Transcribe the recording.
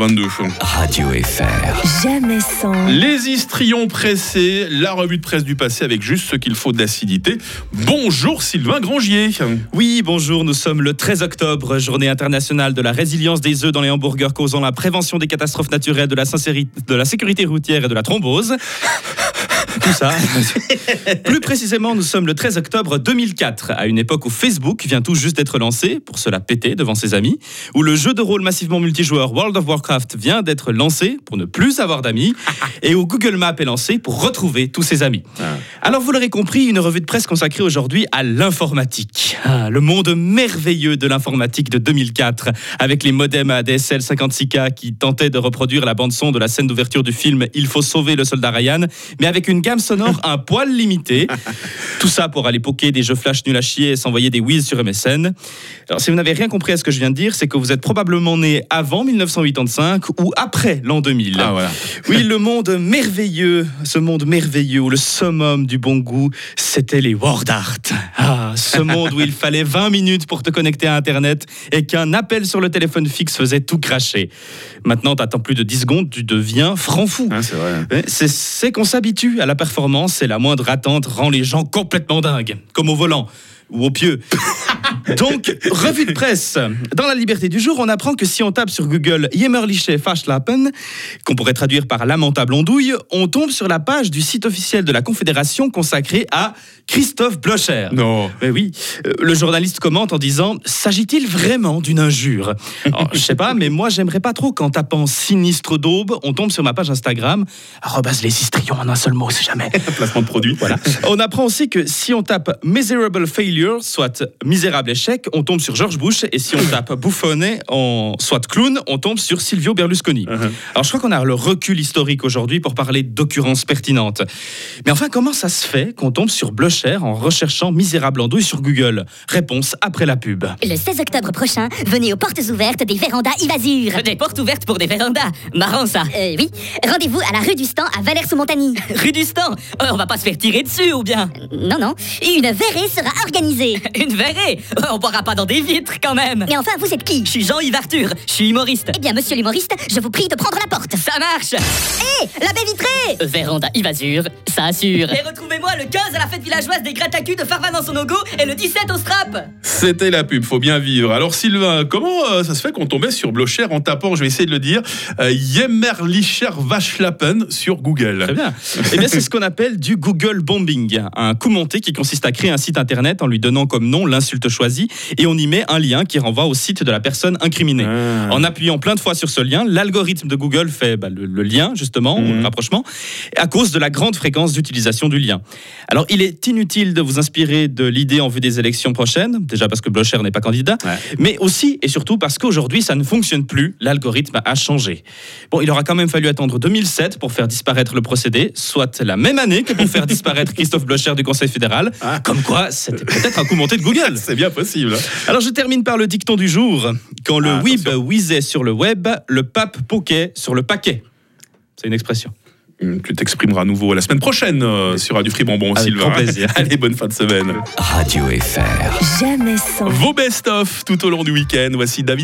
22. Radio FR. Jamais sans. Les histrions pressés, la revue de presse du passé avec juste ce qu'il faut d'acidité. Bonjour Sylvain Grangier. Oui, bonjour, nous sommes le 13 octobre, journée internationale de la résilience des œufs dans les hamburgers causant la prévention des catastrophes naturelles, de la, sincéri- de la sécurité routière et de la thrombose. Tout ça. Plus précisément, nous sommes le 13 octobre 2004, à une époque où Facebook vient tout juste d'être lancé, pour se la péter devant ses amis, où le jeu de rôle massivement multijoueur World of Warcraft vient d'être lancé pour ne plus avoir d'amis, et où Google Maps est lancé pour retrouver tous ses amis. Alors vous l'aurez compris, une revue de presse consacrée aujourd'hui à l'informatique. Ah, le monde merveilleux de l'informatique de 2004, avec les modems ADSL 56K qui tentaient de reproduire la bande-son de la scène d'ouverture du film Il faut sauver le soldat Ryan, mais avec une gamme sonore un poil limitée. Tout ça pour aller poker des jeux flash nuls à chier et s'envoyer des whiz sur MSN. Alors si vous n'avez rien compris à ce que je viens de dire, c'est que vous êtes probablement né avant 1985 ou après l'an 2000. Ah voilà. Oui, le monde merveilleux, ce monde merveilleux où le summum du bon goût, c'était les Word Art. Ah, ce monde où il fallait 20 minutes pour te connecter à Internet et qu'un appel sur le téléphone fixe faisait tout cracher. Maintenant, t'attends plus de 10 secondes, tu deviens franc fou. C'est vrai. Ouais, C'est c'est qu'on s'habitue à la performance et la moindre attente rend les gens complètement dingues, comme au volant ou au pieu. Donc, revue de presse. Dans la liberté du jour, on apprend que si on tape sur Google Jämmerliche Verschlappen, qu'on pourrait traduire par lamentable ondouille, on tombe sur la page du site officiel de la Confédération consacrée à Christophe Blocher. Non. Mais oui, euh, le journaliste commente en disant S'agit-il vraiment d'une injure? Alors, Je sais pas, mais moi j'aimerais pas trop qu'en tapant sinistre d'aube, on tombe sur ma page Instagram, arrobase les histrions en un seul mot, si jamais. Placement de produit. Voilà. On apprend aussi que si on tape miserable failure, soit misérable échec, on tombe sur George Bush, et si on tape bouffonnet, en soit clown, on tombe sur Silvio Berlusconi. Uh-huh. Alors je crois qu'on a le recul historique aujourd'hui pour parler d'occurrences pertinentes. Mais enfin, comment ça se fait qu'on tombe sur Blocher en recherchant misérable andouille sur Google? Réponse après la pub. Le 16 octobre prochain, venez aux portes ouvertes des vérandas Ivazur. Des portes ouvertes pour des vérandas. Marrant ça. Euh, oui, rendez-vous à la rue du Stand à Valère-sous-Montagny. Rue du Stand. Euh, on va pas se faire tirer dessus ou bien? Non, non, une verrée sera organisée. Une verrée? On boira pas dans des vitres quand même. Mais enfin, vous êtes qui? Je suis Jean-Yves Arthur. Je suis humoriste. Eh bien, monsieur l'humoriste, je vous prie de prendre la porte. Ça marche. Hé, la baie vitrée Véranda Ivazur, ça assure. Et retrouvez-moi le 15 à la fête villageoise des Gratacu de Farvan dans son logo et le 17 au Strap. C'était la pub, faut bien vivre. Alors Sylvain, comment euh, ça se fait qu'on tombait sur Blocher en tapant, je vais essayer de le dire, euh, Jämmerlicher Waschlappen sur Google? Très bien. Eh bien, c'est ce qu'on appelle du Google bombing, un coup monté qui consiste à créer un site internet en lui donnant comme nom l'insulte choisie et on y met un lien qui renvoie au site de la personne incriminée. Ah. En appuyant plein de fois sur ce lien, l'algorithme de Google fait bah, le, le lien, justement, ou Mhm. le rapprochement, à cause de la grande fréquence d'utilisation du lien. Alors, il est inutile de vous inspirer de l'idée en vue des élections prochaines, déjà parce que Blocher n'est pas candidat, Ouais. mais aussi et surtout parce qu'aujourd'hui, ça ne fonctionne plus, l'algorithme a changé. Bon, il aura quand même fallu attendre 2007 pour faire disparaître le procédé, soit la même année que pour faire disparaître Christophe Blocher du Conseil fédéral, Ah. comme quoi c'était peut-être un coup monté de Google. C'est bien possible. Alors je termine par le dicton du jour. Quand le Ah, web whizzait sur le web, le pape poquait sur le paquet. C'est une expression. Hum, Tu t'exprimeras à nouveau la semaine prochaine euh, sur Radio Free Bonbon, Avec Sylvain. grand plaisir. Allez, bonne fin de semaine. Radio FR. Jamais sans. Vos best-of tout au long du week-end. Voici David.